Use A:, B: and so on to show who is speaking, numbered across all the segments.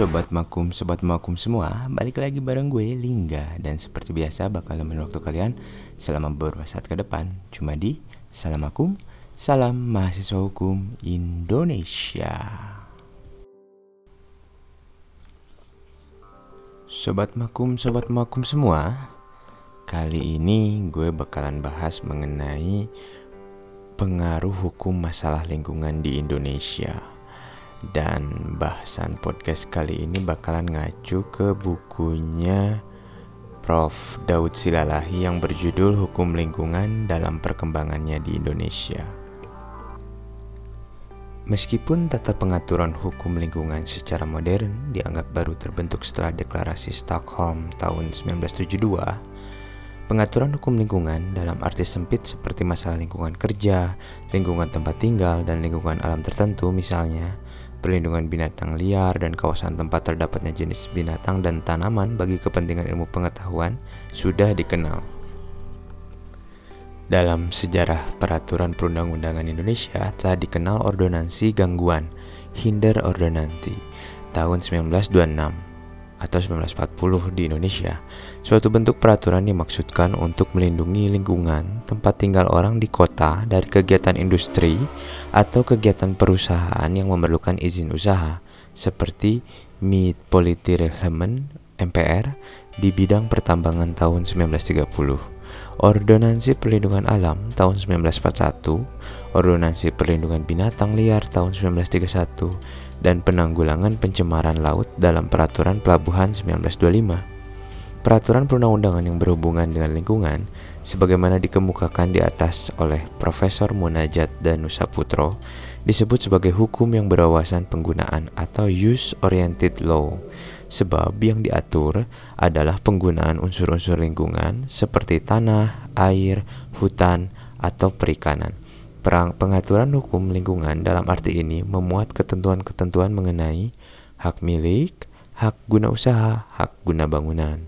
A: Sobat Makum, Sobat Makum semua, balik lagi bareng gue Lingga. Dan seperti biasa bakal nemenin waktu kalian selama beberapa saat ke depan. Cuma di Salam Makum, Salam Mahasiswa Hukum Indonesia. Sobat Makum, Sobat Makum semua Kali ini gue bakalan bahas mengenai pengaruh hukum masalah lingkungan di Indonesia dan bahasan podcast kali ini bakalan ngacu ke bukunya Prof. Daud Silalahi yang berjudul Hukum Lingkungan dalam Perkembangannya di Indonesia. Meskipun tata pengaturan hukum lingkungan secara modern dianggap baru terbentuk setelah deklarasi Stockholm tahun 1972, pengaturan hukum lingkungan dalam arti sempit seperti masalah lingkungan kerja, lingkungan tempat tinggal, dan lingkungan alam tertentu misalnya, perlindungan binatang liar, dan kawasan tempat terdapatnya jenis binatang dan tanaman bagi kepentingan ilmu pengetahuan sudah dikenal. Dalam sejarah peraturan perundang-undangan Indonesia telah dikenal ordonansi gangguan Hinder Ordonanti tahun 1926 atau 1940 di Indonesia, suatu bentuk peraturan dimaksudkan untuk melindungi lingkungan tempat tinggal orang di kota dari kegiatan industri atau kegiatan perusahaan yang memerlukan izin usaha, seperti Meat Polity Reglement MPR di bidang pertambangan tahun 1930. Ordonansi Perlindungan Alam tahun 1941, Ordonansi Perlindungan Binatang Liar tahun 1931, dan penanggulangan pencemaran laut dalam Peraturan Pelabuhan 1925. Peraturan perundang-undangan yang berhubungan dengan lingkungan, sebagaimana dikemukakan di atas oleh Profesor Munajat Danusa Putro, disebut sebagai hukum yang berwawasan penggunaan atau use-oriented law, sebab yang diatur adalah penggunaan unsur-unsur lingkungan seperti tanah, air, hutan, atau perikanan Perang pengaturan hukum lingkungan dalam arti ini memuat ketentuan-ketentuan mengenai hak milik, hak guna usaha, hak guna bangunan.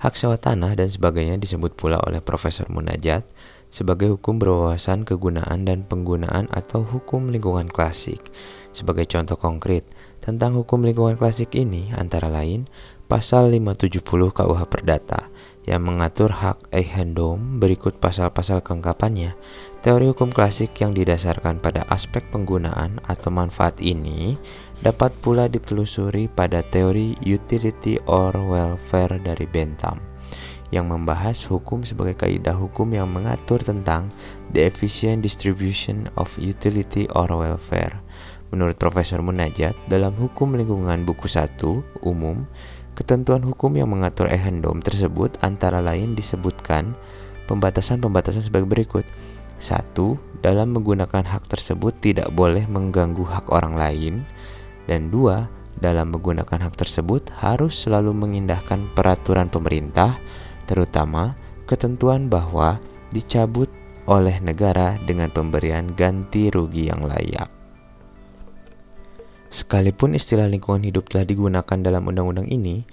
A: Hak sewa tanah dan sebagainya disebut pula oleh Profesor Munajat sebagai hukum berwawasan kegunaan dan penggunaan atau hukum lingkungan klasik. Sebagai contoh konkret, tentang hukum lingkungan klasik ini antara lain pasal 570 KUH Perdata yang mengatur hak Eigendom berikut pasal-pasal kelengkapannya. Teori hukum klasik yang didasarkan pada aspek penggunaan atau manfaat ini dapat pula ditelusuri pada teori utility or welfare dari Bentham yang membahas hukum sebagai kaidah hukum yang mengatur tentang the efficient distribution of utility or welfare. Menurut Profesor Munajat, dalam hukum lingkungan buku 1 umum, Ketentuan hukum yang mengatur ehendom tersebut antara lain disebutkan pembatasan-pembatasan sebagai berikut. Satu, dalam menggunakan hak tersebut tidak boleh mengganggu hak orang lain. Dan dua, dalam menggunakan hak tersebut harus selalu mengindahkan peraturan pemerintah, terutama ketentuan bahwa dicabut oleh negara dengan pemberian ganti rugi yang layak. Sekalipun istilah lingkungan hidup telah digunakan dalam undang-undang ini,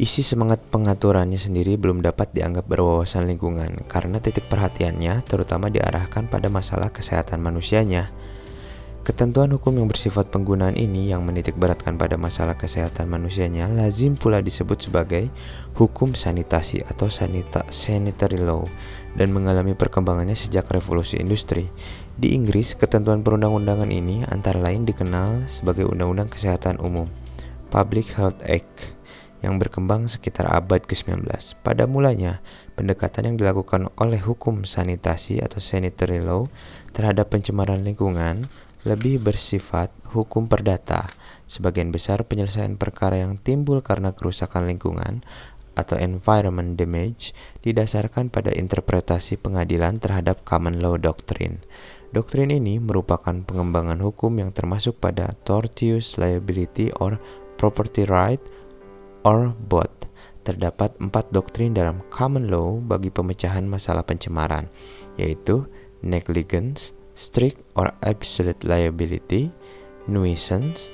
A: isi semangat pengaturannya sendiri belum dapat dianggap berwawasan lingkungan karena titik perhatiannya terutama diarahkan pada masalah kesehatan manusianya. Ketentuan hukum yang bersifat penggunaan ini yang menitik beratkan pada masalah kesehatan manusianya lazim pula disebut sebagai hukum sanitasi atau sanita sanitary law dan mengalami perkembangannya sejak revolusi industri. Di Inggris, ketentuan perundang-undangan ini antara lain dikenal sebagai Undang-Undang Kesehatan Umum Public Health Act yang berkembang sekitar abad ke-19. Pada mulanya, pendekatan yang dilakukan oleh hukum sanitasi atau sanitary law terhadap pencemaran lingkungan lebih bersifat hukum perdata. Sebagian besar penyelesaian perkara yang timbul karena kerusakan lingkungan atau environment damage didasarkan pada interpretasi pengadilan terhadap common law doctrine. Doktrin ini merupakan pengembangan hukum yang termasuk pada tortious liability or property right or both. Terdapat empat doktrin dalam common law bagi pemecahan masalah pencemaran, yaitu negligence, strict or absolute liability, nuisance,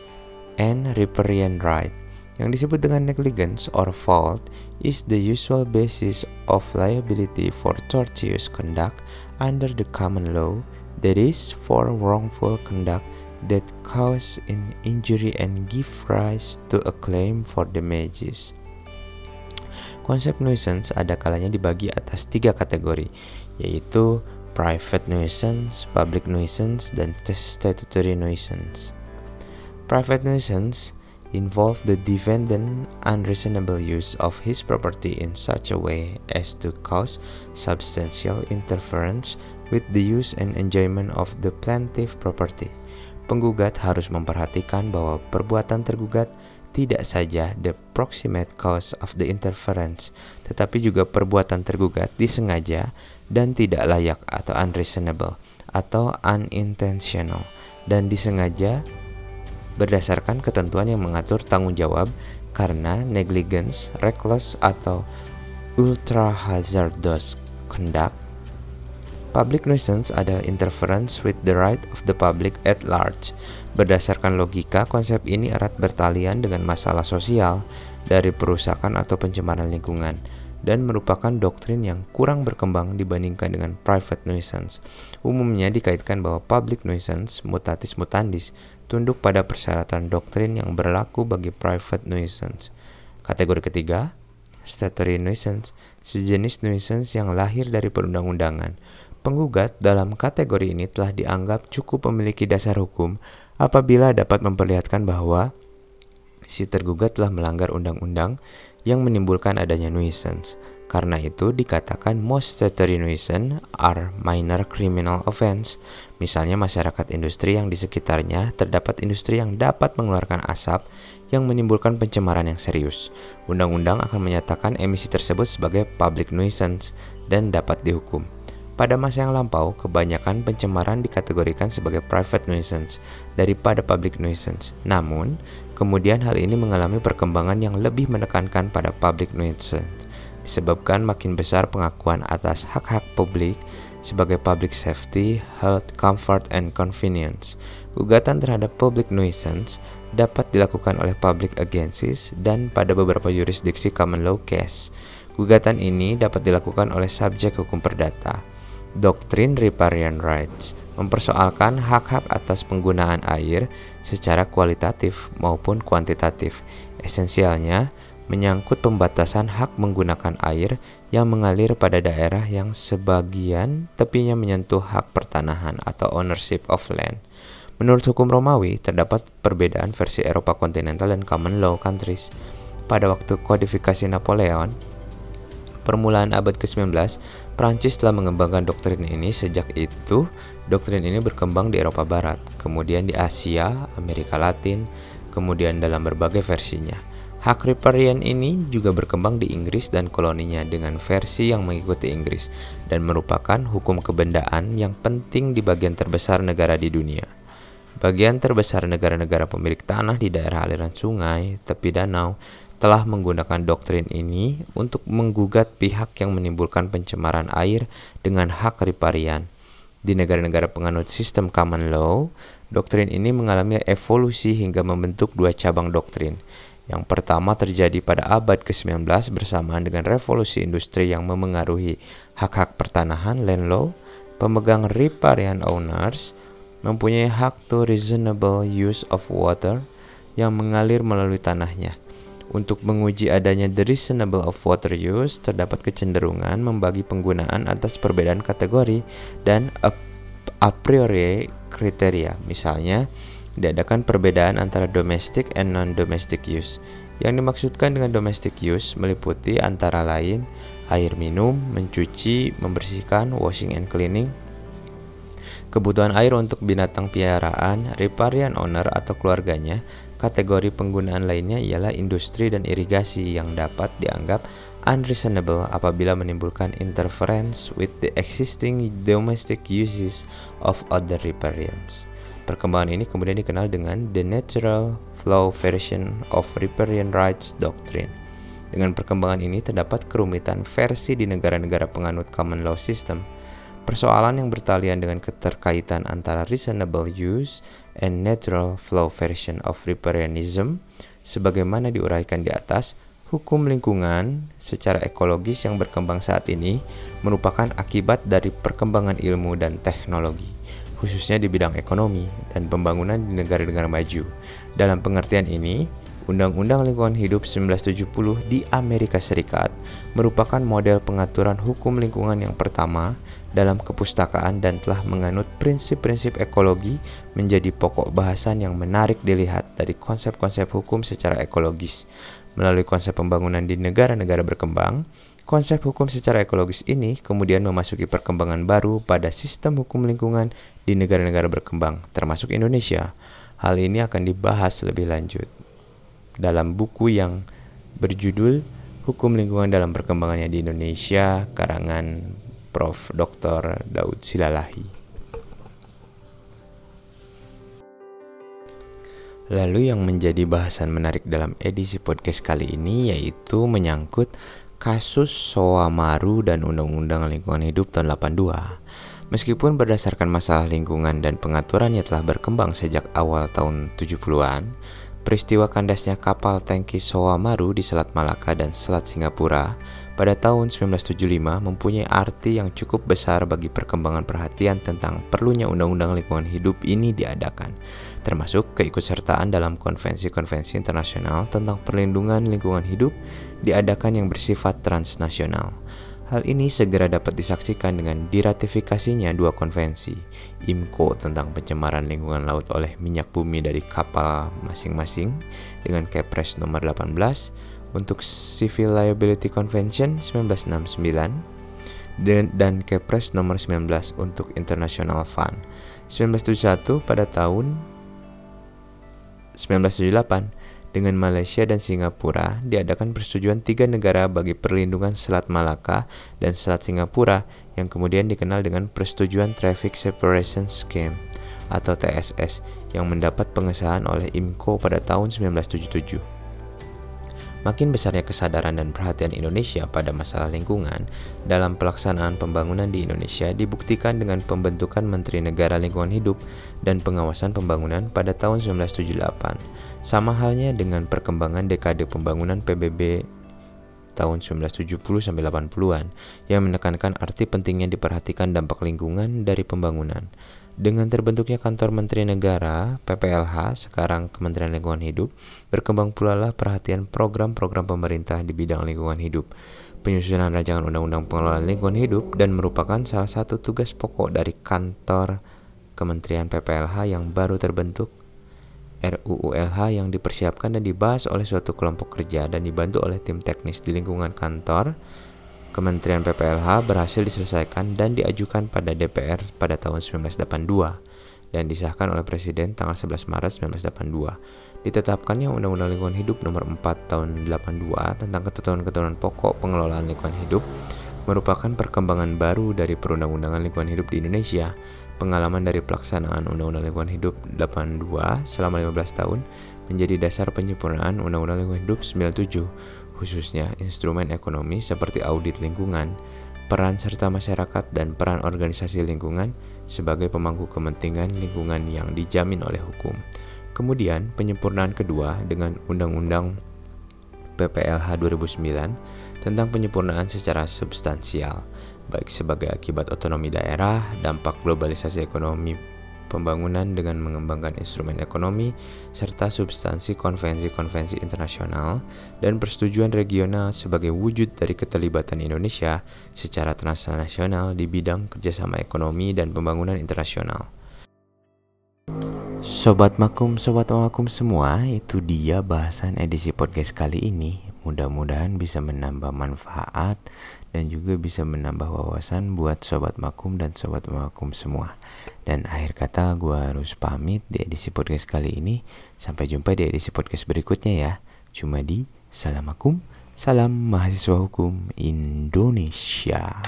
A: and riparian right. Yang disebut dengan negligence or fault is the usual basis of liability for tortious conduct under the common law that is for wrongful conduct that cause an injury and give rise to a claim for damages. Konsep nuisance ada kalanya dibagi atas tiga kategori, yaitu private nuisance, public nuisance, dan statutory nuisance. Private nuisance involve the defendant unreasonable use of his property in such a way as to cause substantial interference with the use and enjoyment of the plaintiff property. Penggugat harus memperhatikan bahwa perbuatan tergugat tidak saja the proximate cause of the interference, tetapi juga perbuatan tergugat disengaja dan tidak layak atau unreasonable atau unintentional dan disengaja berdasarkan ketentuan yang mengatur tanggung jawab karena negligence, reckless, atau ultra hazardous conduct. Public nuisance adalah interference with the right of the public at large. Berdasarkan logika, konsep ini erat bertalian dengan masalah sosial dari perusakan atau pencemaran lingkungan dan merupakan doktrin yang kurang berkembang dibandingkan dengan private nuisance. Umumnya dikaitkan bahwa public nuisance mutatis mutandis tunduk pada persyaratan doktrin yang berlaku bagi private nuisance. Kategori ketiga, statutory nuisance, sejenis nuisance yang lahir dari perundang-undangan. Penggugat dalam kategori ini telah dianggap cukup memiliki dasar hukum apabila dapat memperlihatkan bahwa si tergugat telah melanggar undang-undang yang menimbulkan adanya nuisance. Karena itu dikatakan most nuisance are minor criminal offense. Misalnya masyarakat industri yang di sekitarnya terdapat industri yang dapat mengeluarkan asap yang menimbulkan pencemaran yang serius. Undang-undang akan menyatakan emisi tersebut sebagai public nuisance dan dapat dihukum. Pada masa yang lampau, kebanyakan pencemaran dikategorikan sebagai private nuisance daripada public nuisance. Namun, kemudian hal ini mengalami perkembangan yang lebih menekankan pada public nuisance disebabkan makin besar pengakuan atas hak-hak publik sebagai public safety, health, comfort, and convenience. Gugatan terhadap public nuisance dapat dilakukan oleh public agencies dan pada beberapa jurisdiksi common law case. Gugatan ini dapat dilakukan oleh subjek hukum perdata doktrin riparian rights mempersoalkan hak-hak atas penggunaan air secara kualitatif maupun kuantitatif. Esensialnya, menyangkut pembatasan hak menggunakan air yang mengalir pada daerah yang sebagian tepinya menyentuh hak pertanahan atau ownership of land. Menurut hukum Romawi, terdapat perbedaan versi Eropa kontinental dan common law countries. Pada waktu kodifikasi Napoleon, permulaan abad ke-19, Prancis telah mengembangkan doktrin ini sejak itu doktrin ini berkembang di Eropa Barat, kemudian di Asia, Amerika Latin, kemudian dalam berbagai versinya. Hak riparian ini juga berkembang di Inggris dan koloninya dengan versi yang mengikuti Inggris dan merupakan hukum kebendaan yang penting di bagian terbesar negara di dunia. Bagian terbesar negara-negara pemilik tanah di daerah aliran sungai, tepi danau, telah menggunakan doktrin ini untuk menggugat pihak yang menimbulkan pencemaran air dengan hak riparian. Di negara-negara penganut sistem common law, doktrin ini mengalami evolusi hingga membentuk dua cabang doktrin. Yang pertama terjadi pada abad ke-19 bersamaan dengan revolusi industri yang memengaruhi hak-hak pertanahan land law, pemegang riparian owners mempunyai hak to reasonable use of water yang mengalir melalui tanahnya. Untuk menguji adanya the reasonable of water use, terdapat kecenderungan membagi penggunaan atas perbedaan kategori dan a, a priori kriteria. Misalnya, diadakan perbedaan antara domestic and non-domestic use. Yang dimaksudkan dengan domestic use meliputi antara lain air minum, mencuci, membersihkan, washing and cleaning, kebutuhan air untuk binatang piaraan, riparian owner atau keluarganya, Kategori penggunaan lainnya ialah industri dan irigasi yang dapat dianggap unreasonable apabila menimbulkan interference with the existing domestic uses of other riparians. Perkembangan ini kemudian dikenal dengan the natural flow version of riparian rights doctrine. Dengan perkembangan ini terdapat kerumitan versi di negara-negara penganut common law system Persoalan yang bertalian dengan keterkaitan antara reasonable use and natural flow version of riparianism sebagaimana diuraikan di atas, hukum lingkungan secara ekologis yang berkembang saat ini merupakan akibat dari perkembangan ilmu dan teknologi. Khususnya di bidang ekonomi dan pembangunan di negara-negara maju. Dalam pengertian ini, Undang-Undang Lingkungan Hidup 1970 di Amerika Serikat merupakan model pengaturan hukum lingkungan yang pertama dalam kepustakaan dan telah menganut prinsip-prinsip ekologi menjadi pokok bahasan yang menarik dilihat dari konsep-konsep hukum secara ekologis. Melalui konsep pembangunan di negara-negara berkembang, konsep hukum secara ekologis ini kemudian memasuki perkembangan baru pada sistem hukum lingkungan di negara-negara berkembang, termasuk Indonesia. Hal ini akan dibahas lebih lanjut dalam buku yang berjudul Hukum Lingkungan dalam Perkembangannya di Indonesia karangan Prof. Dr. Daud Silalahi. Lalu yang menjadi bahasan menarik dalam edisi podcast kali ini yaitu menyangkut kasus Soa Maru dan Undang-Undang Lingkungan Hidup tahun 82. Meskipun berdasarkan masalah lingkungan dan pengaturannya telah berkembang sejak awal tahun 70-an, Peristiwa kandasnya kapal tangki Maru di Selat Malaka dan Selat Singapura pada tahun 1975 mempunyai arti yang cukup besar bagi perkembangan perhatian tentang perlunya undang-undang lingkungan hidup ini diadakan, termasuk keikutsertaan dalam konvensi-konvensi internasional tentang perlindungan lingkungan hidup diadakan yang bersifat transnasional. Hal ini segera dapat disaksikan dengan diratifikasinya dua konvensi, IMCO tentang pencemaran lingkungan laut oleh minyak bumi dari kapal masing-masing dengan Kepres nomor 18 untuk Civil Liability Convention 1969 dan, dan Kepres nomor 19 untuk International Fund 1971 pada tahun 1978 dengan Malaysia dan Singapura diadakan persetujuan tiga negara bagi perlindungan Selat Malaka dan Selat Singapura yang kemudian dikenal dengan Persetujuan Traffic Separation Scheme atau TSS yang mendapat pengesahan oleh IMCO pada tahun 1977. Makin besarnya kesadaran dan perhatian Indonesia pada masalah lingkungan dalam pelaksanaan pembangunan di Indonesia dibuktikan dengan pembentukan Menteri Negara Lingkungan Hidup dan Pengawasan Pembangunan pada tahun 1978. Sama halnya dengan perkembangan dekade pembangunan PBB tahun 1970 sampai 80-an yang menekankan arti pentingnya diperhatikan dampak lingkungan dari pembangunan. Dengan terbentuknya kantor Menteri Negara, PPLH, sekarang Kementerian Lingkungan Hidup, berkembang pula lah perhatian program-program pemerintah di bidang lingkungan hidup. Penyusunan rancangan undang-undang pengelolaan lingkungan hidup dan merupakan salah satu tugas pokok dari kantor Kementerian PPLH yang baru terbentuk RUULH yang dipersiapkan dan dibahas oleh suatu kelompok kerja dan dibantu oleh tim teknis di lingkungan kantor Kementerian PPLH berhasil diselesaikan dan diajukan pada DPR pada tahun 1982 dan disahkan oleh Presiden tanggal 11 Maret 1982. Ditetapkannya Undang-Undang Lingkungan Hidup Nomor 4 Tahun 82 tentang ketentuan-ketentuan pokok pengelolaan lingkungan hidup merupakan perkembangan baru dari perundang-undangan lingkungan hidup di Indonesia. Pengalaman dari pelaksanaan Undang-Undang Lingkungan Hidup 82 selama 15 tahun menjadi dasar penyempurnaan Undang-Undang Lingkungan Hidup 97 khususnya instrumen ekonomi seperti audit lingkungan, peran serta masyarakat dan peran organisasi lingkungan sebagai pemangku kepentingan lingkungan yang dijamin oleh hukum. Kemudian, penyempurnaan kedua dengan Undang-Undang PPLH 2009 tentang penyempurnaan secara substansial, baik sebagai akibat otonomi daerah, dampak globalisasi ekonomi pembangunan dengan mengembangkan instrumen ekonomi, serta substansi konvensi-konvensi internasional dan persetujuan regional sebagai wujud dari keterlibatan Indonesia secara transnasional di bidang kerjasama ekonomi dan pembangunan internasional. Sobat Makum, Sobat Makum semua, itu dia bahasan edisi podcast kali ini. Mudah-mudahan bisa menambah manfaat dan juga bisa menambah wawasan buat Sobat Makum dan Sobat Makum semua. Dan akhir kata gue harus pamit di edisi podcast kali ini. Sampai jumpa di edisi podcast berikutnya ya. Cuma di Salam Makum, Salam Mahasiswa Hukum Indonesia.